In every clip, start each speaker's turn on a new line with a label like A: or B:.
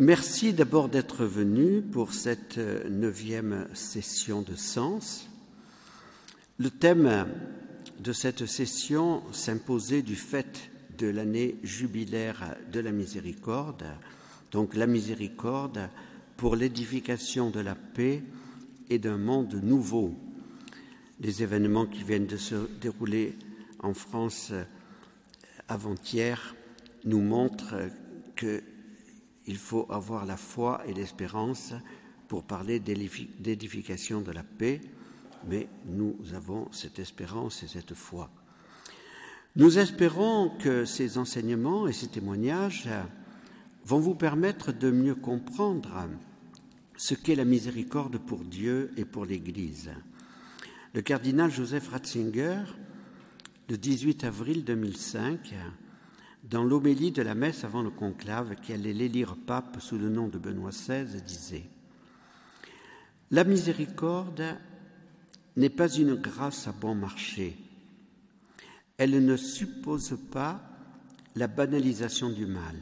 A: Merci d'abord d'être venu pour cette neuvième session de Sens. Le thème de cette session s'imposait du fait de l'année jubilaire de la miséricorde, donc la miséricorde pour l'édification de la paix et d'un monde nouveau. Les événements qui viennent de se dérouler en France avant-hier nous montrent qu'il faut avoir la foi et l'espérance pour parler d'édification de la paix, mais nous avons cette espérance et cette foi. Nous espérons que ces enseignements et ces témoignages vont vous permettre de mieux comprendre ce qu'est la miséricorde pour Dieu et pour l'Église. Le cardinal Joseph Ratzinger, le 18 avril 2005, dans l'homélie de la messe avant le conclave qui allait l'élire pape sous le nom de Benoît XVI, disait La miséricorde n'est pas une grâce à bon marché. Elle ne suppose pas la banalisation du mal.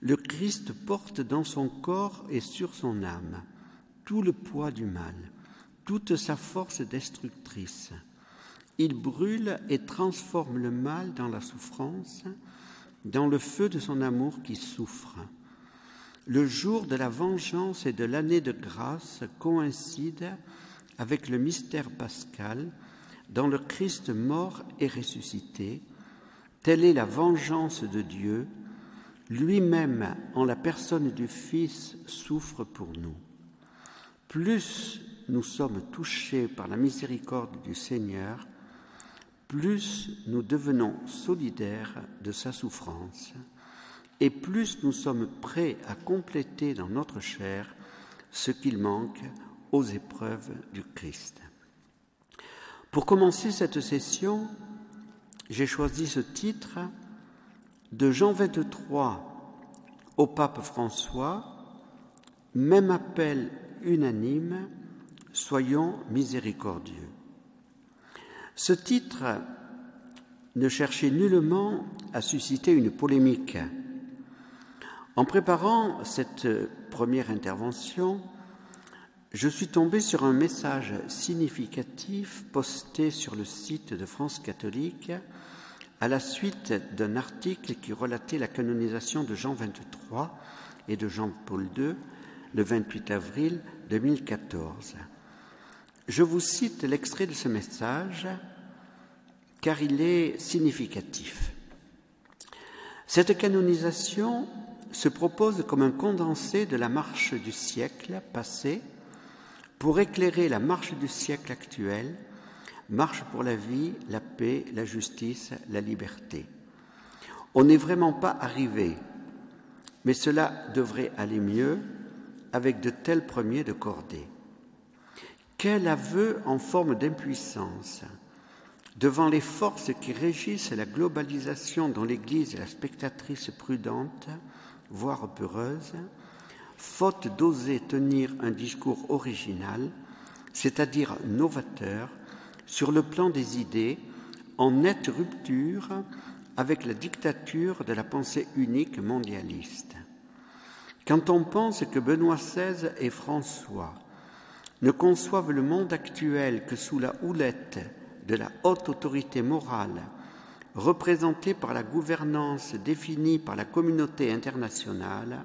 A: Le Christ porte dans son corps et sur son âme tout le poids du mal, toute sa force destructrice. Il brûle et transforme le mal dans la souffrance, dans le feu de son amour qui souffre. Le jour de la vengeance et de l'année de grâce coïncide avec le mystère pascal dans le Christ mort et ressuscité. Telle est la vengeance de Dieu lui-même, en la personne du Fils, souffre pour nous. Plus nous sommes touchés par la miséricorde du Seigneur, plus nous devenons solidaires de sa souffrance, et plus nous sommes prêts à compléter dans notre chair ce qu'il manque aux épreuves du Christ. Pour commencer cette session, j'ai choisi ce titre de Jean 23 au pape François, même appel unanime, soyons miséricordieux. Ce titre ne cherchait nullement à susciter une polémique. En préparant cette première intervention, je suis tombé sur un message significatif posté sur le site de France catholique à la suite d'un article qui relatait la canonisation de Jean 23 et de Jean-Paul II le 28 avril 2014. Je vous cite l'extrait de ce message car il est significatif. Cette canonisation se propose comme un condensé de la marche du siècle passé pour éclairer la marche du siècle actuel marche pour la vie, la paix, la justice, la liberté. On n'est vraiment pas arrivé, mais cela devrait aller mieux avec de tels premiers de cordée. Quel aveu en forme d'impuissance devant les forces qui régissent la globalisation dont l'Église est la spectatrice prudente, voire peureuse, faute d'oser tenir un discours original, c'est-à-dire novateur, sur le plan des idées, en nette rupture avec la dictature de la pensée unique mondialiste. Quand on pense que Benoît XVI et François ne conçoivent le monde actuel que sous la houlette de la haute autorité morale représentée par la gouvernance définie par la communauté internationale,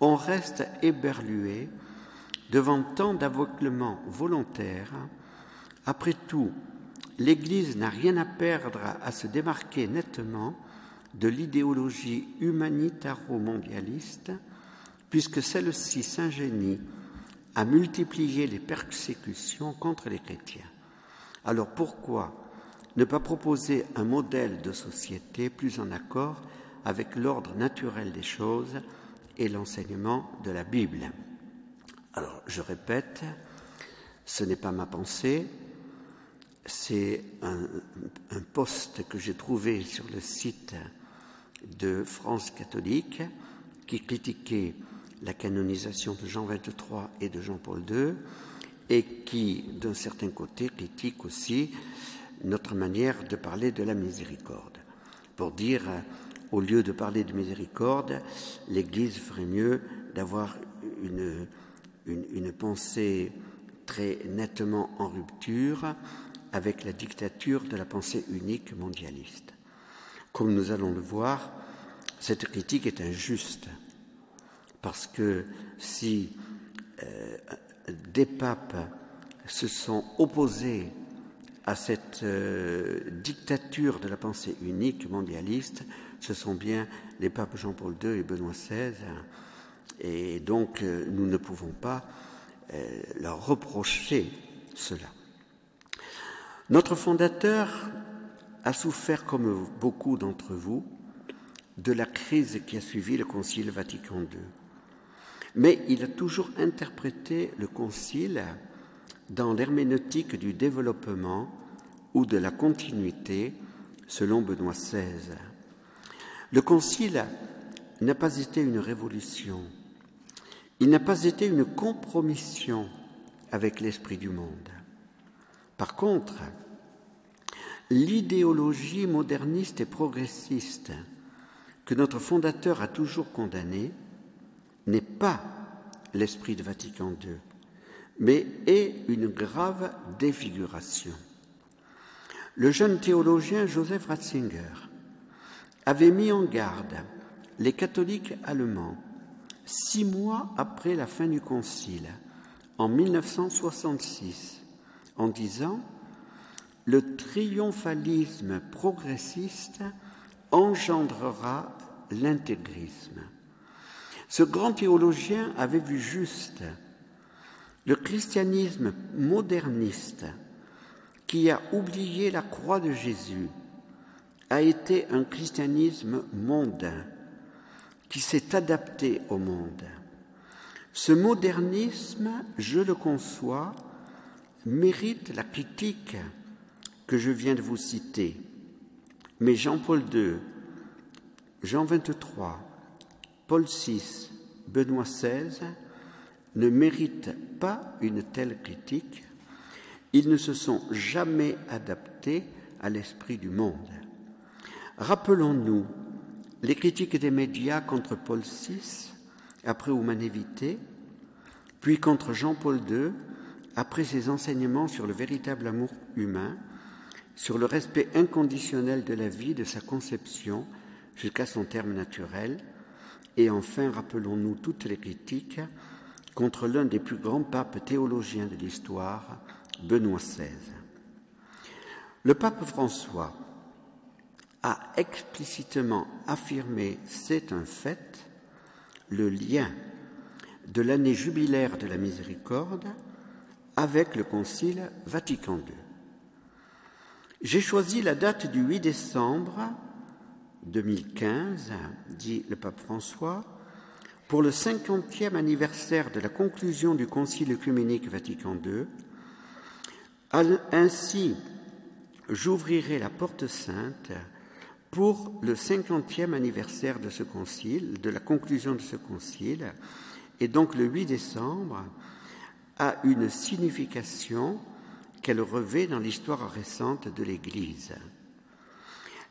A: on reste éberlué devant tant d'aveuglements volontaires après tout, l'Église n'a rien à perdre à se démarquer nettement de l'idéologie humanitaro-mondialiste, puisque celle-ci s'ingénie à multiplier les persécutions contre les chrétiens. Alors pourquoi ne pas proposer un modèle de société plus en accord avec l'ordre naturel des choses et l'enseignement de la Bible? Alors je répète, ce n'est pas ma pensée, c'est un, poste que j'ai trouvé sur le site de France catholique qui critiquait la canonisation de Jean XXIII et de Jean-Paul II et qui, d'un certain côté, critique aussi notre manière de parler de la miséricorde. Pour dire au lieu de parler de miséricorde, l'Église ferait mieux d'avoir une, une, pensée très nettement en rupture avec la dictature de la pensée unique mondialiste. Comme nous allons le voir, cette critique est injuste, parce que si euh, des papes se sont opposés à cette euh, dictature de la pensée unique mondialiste, ce sont bien les papes Jean-Paul II et Benoît XVI. Et donc, euh, nous ne pouvons pas euh, leur reprocher cela. Notre fondateur a souffert, comme beaucoup d'entre vous, de la crise qui a suivi le Concile Vatican II. Mais il a toujours interprété le Concile dans l'herméneutique du développement ou de la continuité, selon Benoît XVI. Le Concile n'a pas été une révolution, il n'a pas été une compromission avec l'esprit du monde. Par contre, l'idéologie moderniste et progressiste que notre fondateur a toujours condamnée n'est pas l'esprit de Vatican II, mais est une grave défiguration. Le jeune théologien Joseph Ratzinger avait mis en garde les catholiques allemands six mois après la fin du Concile, en 1966, en disant Le triomphalisme progressiste engendrera l'intégrisme. Ce grand théologien avait vu juste. Le christianisme moderniste, qui a oublié la croix de Jésus, a été un christianisme mondain qui s'est adapté au monde. Ce modernisme, je le conçois, mérite la critique que je viens de vous citer. Mais Jean-Paul II, Jean 23, Paul VI, Benoît XVI ne méritent pas une telle critique. Ils ne se sont jamais adaptés à l'esprit du monde. Rappelons-nous les critiques des médias contre Paul VI, après Humanévité, puis contre Jean-Paul II, après ses enseignements sur le véritable amour humain, sur le respect inconditionnel de la vie, de sa conception jusqu'à son terme naturel, et enfin rappelons-nous toutes les critiques contre l'un des plus grands papes théologiens de l'histoire, Benoît XVI. Le pape François, a explicitement affirmé, c'est un fait, le lien de l'année jubilaire de la miséricorde avec le Concile Vatican II. J'ai choisi la date du 8 décembre 2015, dit le pape François, pour le cinquantième anniversaire de la conclusion du Concile œcuménique Vatican II. Ainsi, j'ouvrirai la porte sainte pour le cinquantième anniversaire de ce concile, de la conclusion de ce concile, et donc le 8 décembre a une signification qu'elle revêt dans l'histoire récente de l'Église.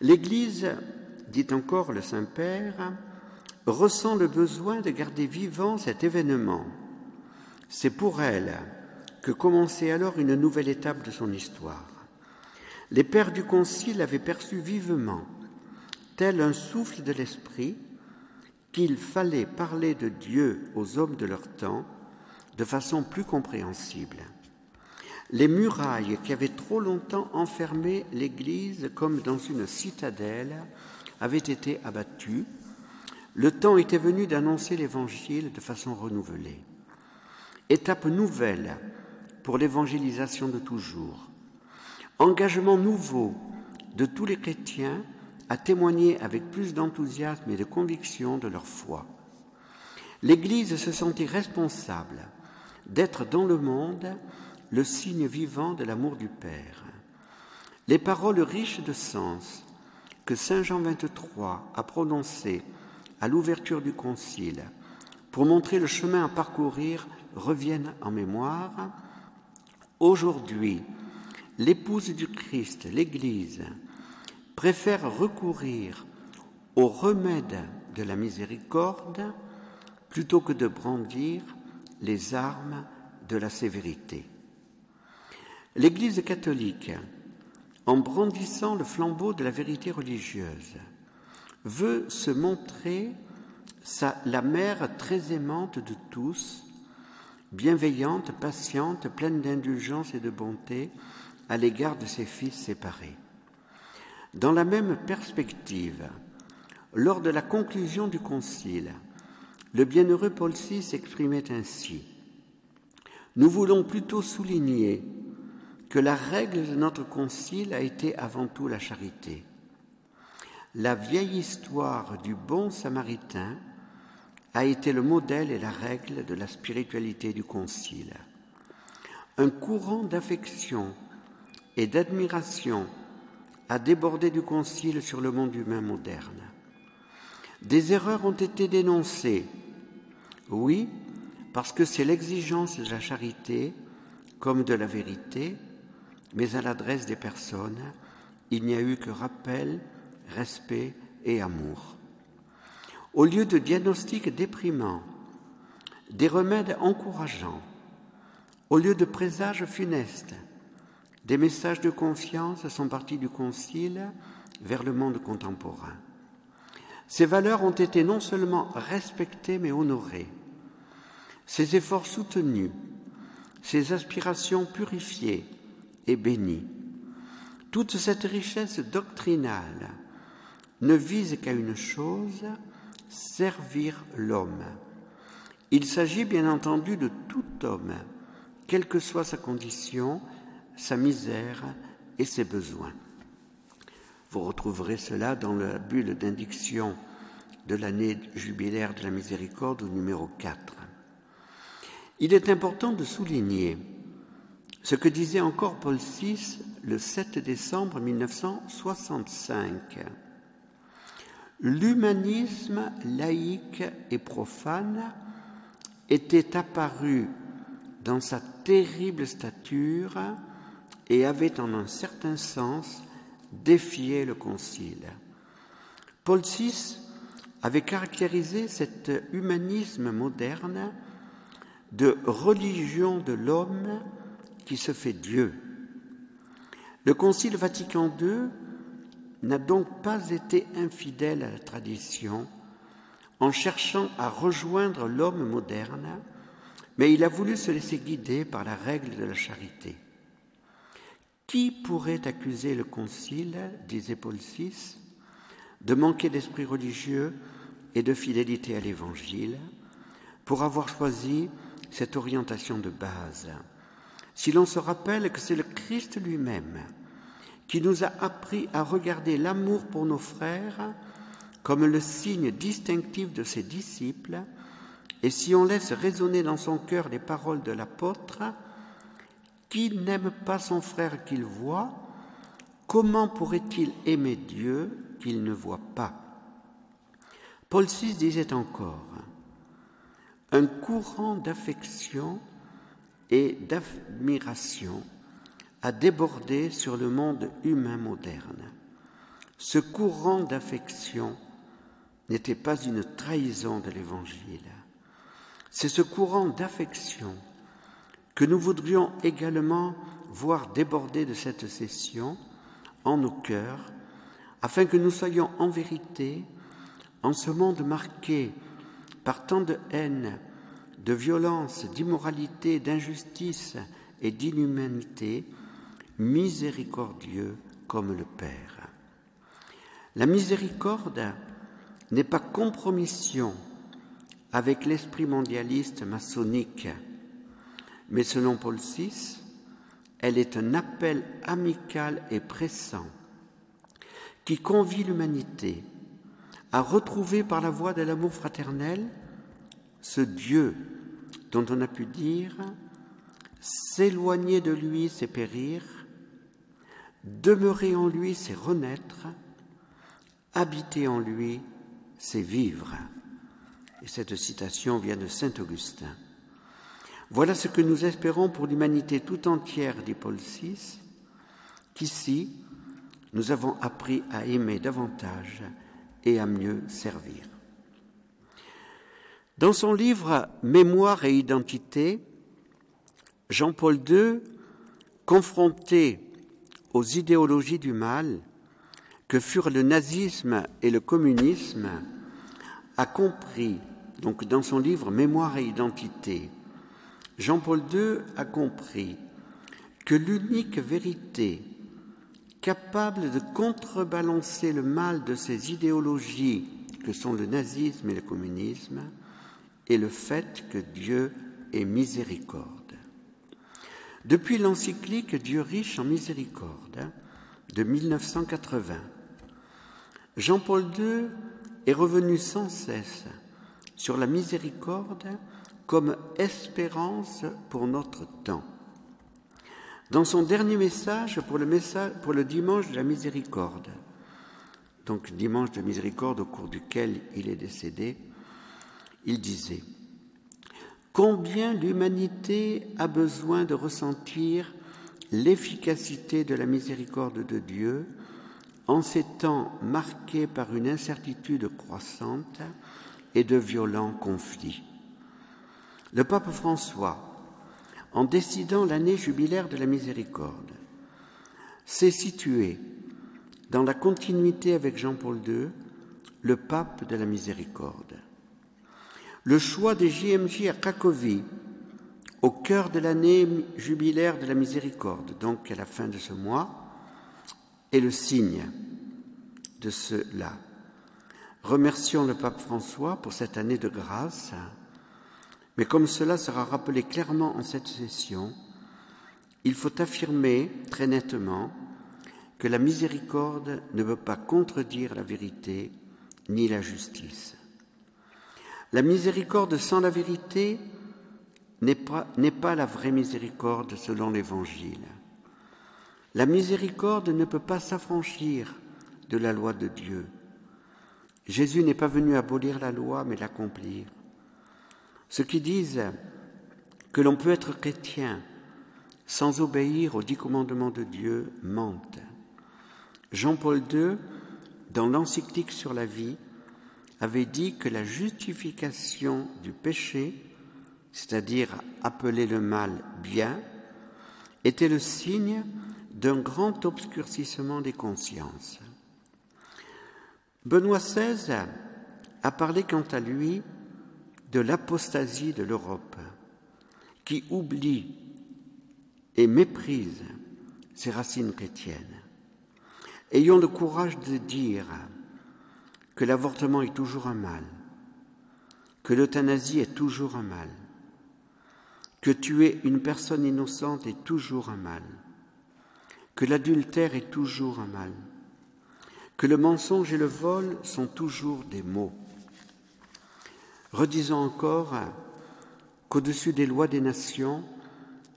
A: L'Église, dit encore le Saint-Père, ressent le besoin de garder vivant cet événement. C'est pour elle que commençait alors une nouvelle étape de son histoire. Les pères du Concile avaient perçu vivement tel un souffle de l'esprit, qu'il fallait parler de Dieu aux hommes de leur temps de façon plus compréhensible. Les murailles qui avaient trop longtemps enfermé l'Église comme dans une citadelle avaient été abattues. Le temps était venu d'annoncer l'Évangile de façon renouvelée. Étape nouvelle pour l'évangélisation de toujours. Engagement nouveau de tous les chrétiens à témoigner avec plus d'enthousiasme et de conviction de leur foi. L'Église se sentit responsable d'être dans le monde le signe vivant de l'amour du Père. Les paroles riches de sens que Saint Jean XXIII a prononcées à l'ouverture du Concile pour montrer le chemin à parcourir reviennent en mémoire. Aujourd'hui, l'épouse du Christ, l'Église, préfère recourir au remède de la miséricorde plutôt que de brandir les armes de la sévérité. L'Église catholique, en brandissant le flambeau de la vérité religieuse, veut se montrer la mère très aimante de tous, bienveillante, patiente, pleine d'indulgence et de bonté à l'égard de ses fils séparés. Dans la même perspective, lors de la conclusion du concile, le bienheureux Paul VI s'exprimait ainsi. Nous voulons plutôt souligner que la règle de notre concile a été avant tout la charité. La vieille histoire du bon samaritain a été le modèle et la règle de la spiritualité du concile. Un courant d'affection et d'admiration a débordé du concile sur le monde humain moderne. Des erreurs ont été dénoncées, oui, parce que c'est l'exigence de la charité comme de la vérité, mais à l'adresse des personnes, il n'y a eu que rappel, respect et amour. Au lieu de diagnostics déprimants, des remèdes encourageants, au lieu de présages funestes, des messages de confiance sont partis du Concile vers le monde contemporain. Ces valeurs ont été non seulement respectées mais honorées. Ces efforts soutenus, ces aspirations purifiées et bénies, toute cette richesse doctrinale ne vise qu'à une chose, servir l'homme. Il s'agit bien entendu de tout homme, quelle que soit sa condition, sa misère et ses besoins. Vous retrouverez cela dans la bulle d'indiction de l'année jubilaire de la miséricorde au numéro 4. Il est important de souligner ce que disait encore Paul VI le 7 décembre 1965. L'humanisme laïque et profane était apparu dans sa terrible stature et avait en un certain sens défier le Concile. Paul VI avait caractérisé cet humanisme moderne de religion de l'homme qui se fait Dieu. Le Concile Vatican II n'a donc pas été infidèle à la tradition en cherchant à rejoindre l'homme moderne, mais il a voulu se laisser guider par la règle de la charité. Qui pourrait accuser le Concile, disait Paul VI, de manquer d'esprit religieux et de fidélité à l'Évangile pour avoir choisi cette orientation de base? Si l'on se rappelle que c'est le Christ lui-même qui nous a appris à regarder l'amour pour nos frères comme le signe distinctif de ses disciples, et si on laisse résonner dans son cœur les paroles de l'apôtre, qui n'aime pas son frère qu'il voit, comment pourrait-il aimer Dieu qu'il ne voit pas? Paul VI disait encore, un courant d'affection et d'admiration a débordé sur le monde humain moderne. Ce courant d'affection n'était pas une trahison de l'Évangile. C'est ce courant d'affection que nous voudrions également voir déborder de cette session en nos cœurs, afin que nous soyons en vérité, en ce monde marqué par tant de haine, de violence, d'immoralité, d'injustice et d'inhumanité, miséricordieux comme le Père. La miséricorde n'est pas compromission avec l'esprit mondialiste maçonnique mais selon Paul VI, elle est un appel amical et pressant qui convie l'humanité à retrouver par la voie de l'amour fraternel ce Dieu dont on a pu dire s'éloigner de lui c'est périr, demeurer en lui c'est renaître, habiter en lui c'est vivre. Et cette citation vient de Saint Augustin. Voilà ce que nous espérons pour l'humanité tout entière, dit Paul VI, qu'ici, nous avons appris à aimer davantage et à mieux servir. Dans son livre Mémoire et identité, Jean-Paul II, confronté aux idéologies du mal que furent le nazisme et le communisme, a compris, donc dans son livre Mémoire et identité, Jean-Paul II a compris que l'unique vérité capable de contrebalancer le mal de ces idéologies que sont le nazisme et le communisme est le fait que Dieu est miséricorde. Depuis l'encyclique Dieu riche en miséricorde de 1980, Jean-Paul II est revenu sans cesse sur la miséricorde comme espérance pour notre temps. Dans son dernier message pour le, message, pour le dimanche de la miséricorde, donc dimanche de miséricorde au cours duquel il est décédé, il disait Combien l'humanité a besoin de ressentir l'efficacité de la miséricorde de Dieu en ces temps marqués par une incertitude croissante et de violents conflits. Le pape François, en décidant l'année jubilaire de la miséricorde, s'est situé dans la continuité avec Jean-Paul II, le pape de la miséricorde. Le choix des JMJ à Cracovie, au cœur de l'année jubilaire de la miséricorde, donc à la fin de ce mois, est le signe de cela. Remercions le pape François pour cette année de grâce mais comme cela sera rappelé clairement en cette session, il faut affirmer très nettement que la miséricorde ne veut pas contredire la vérité ni la justice. La miséricorde sans la vérité n'est pas, pas, la vraie miséricorde selon l'Évangile. La miséricorde ne peut pas s'affranchir de la loi de Dieu. Jésus n'est pas venu abolir la loi, mais l'accomplir. Ceux qui disent que l'on peut être chrétien sans obéir aux dix commandements de Dieu mentent. Jean-Paul II, dans l'encyclique sur la vie, avait dit que la justification du péché, c'est-à-dire appeler le mal bien, était le signe d'un grand obscurcissement des consciences. Benoît XVI a parlé quant à lui de l'apostasie de l'Europe, qui oublie et méprise ses racines chrétiennes. Ayons le courage de dire que l'avortement est toujours un mal, que l'euthanasie est toujours un mal, que tuer une personne innocente est toujours un mal, que l'adultère est toujours un mal, que le mensonge et le vol sont toujours des maux Redisons encore qu'au-dessus des lois des nations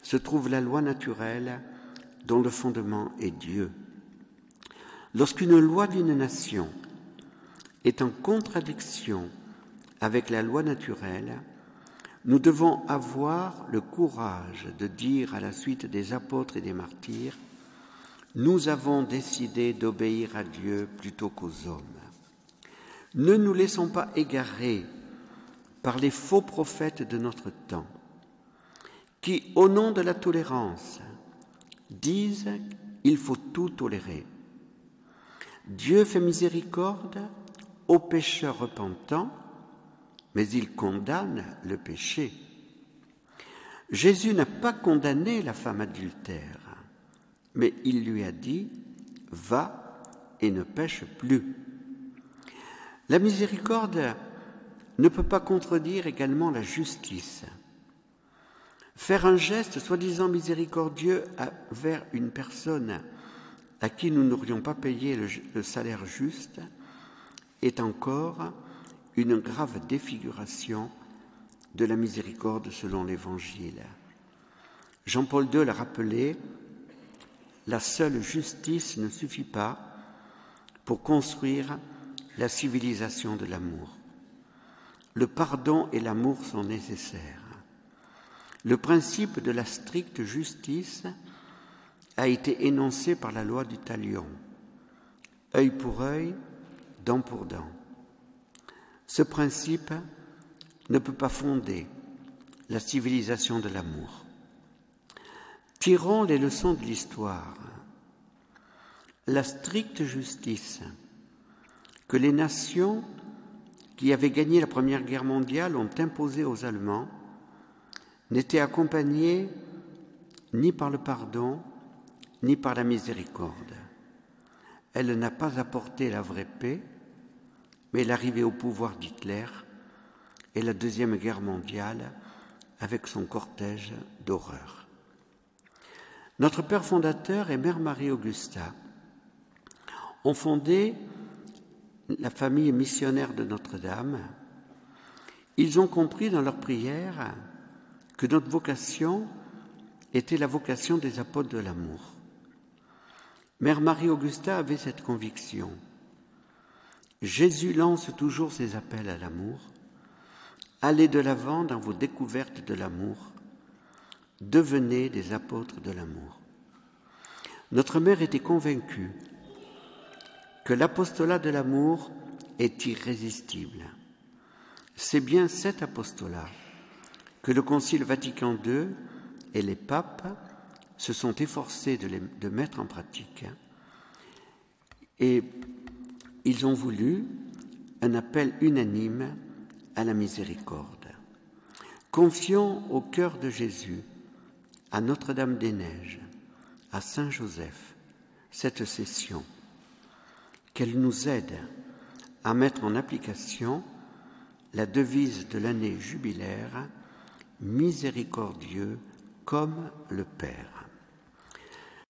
A: se trouve la loi naturelle dont le fondement est Dieu. Lorsqu'une loi d'une nation est en contradiction avec la loi naturelle, nous devons avoir le courage de dire à la suite des apôtres et des martyrs, nous avons décidé d'obéir à Dieu plutôt qu'aux hommes. Ne nous laissons pas égarer par les faux prophètes de notre temps, qui, au nom de la tolérance, disent il faut tout tolérer. Dieu fait miséricorde aux pécheurs repentants, mais il condamne le péché. Jésus n'a pas condamné la femme adultère, mais il lui a dit, va et ne pêche plus. La miséricorde ne peut pas contredire également la justice. Faire un geste soi-disant miséricordieux vers une personne à qui nous n'aurions pas payé le, salaire juste est encore une grave défiguration de la miséricorde selon l'Évangile. Jean-Paul II l'a rappelé, la seule justice ne suffit pas pour construire la civilisation de l'amour. Le pardon et l'amour sont nécessaires. Le principe de la stricte justice a été énoncé par la loi du talion. Œil pour œil, dent pour dent. Ce principe ne peut pas fonder la civilisation de l'amour. Tirons les leçons de l'histoire. La stricte justice que les nations qui avaient gagné la Première Guerre mondiale ont imposée aux Allemands n'était accompagnée ni par le pardon, ni par la miséricorde. Elle n'a pas apporté la vraie paix, mais l'arrivée au pouvoir d'Hitler et la Deuxième Guerre mondiale avec son cortège d'horreur. Notre père fondateur et mère Marie-Augusta ont fondé la famille missionnaire de Notre-Dame. Ils ont compris dans leur prière que notre vocation était la vocation des apôtres de l'amour. Mère Marie-Augusta avait cette conviction. Jésus lance toujours ses appels à l'amour. Allez de l'avant dans vos découvertes de l'amour. Devenez des apôtres de l'amour. Notre mère était convaincue que l'apostolat de l'amour est irrésistible. C'est bien cet apostolat que le Concile Vatican II et les papes se sont efforcés de, mettre en pratique. Et ils ont voulu un appel unanime à la miséricorde. Confions au cœur de Jésus, à Notre-Dame des Neiges, à Saint Joseph, cette session, qu'elle nous aide à mettre en application la devise de l'année jubilaire, miséricordieux comme le Père.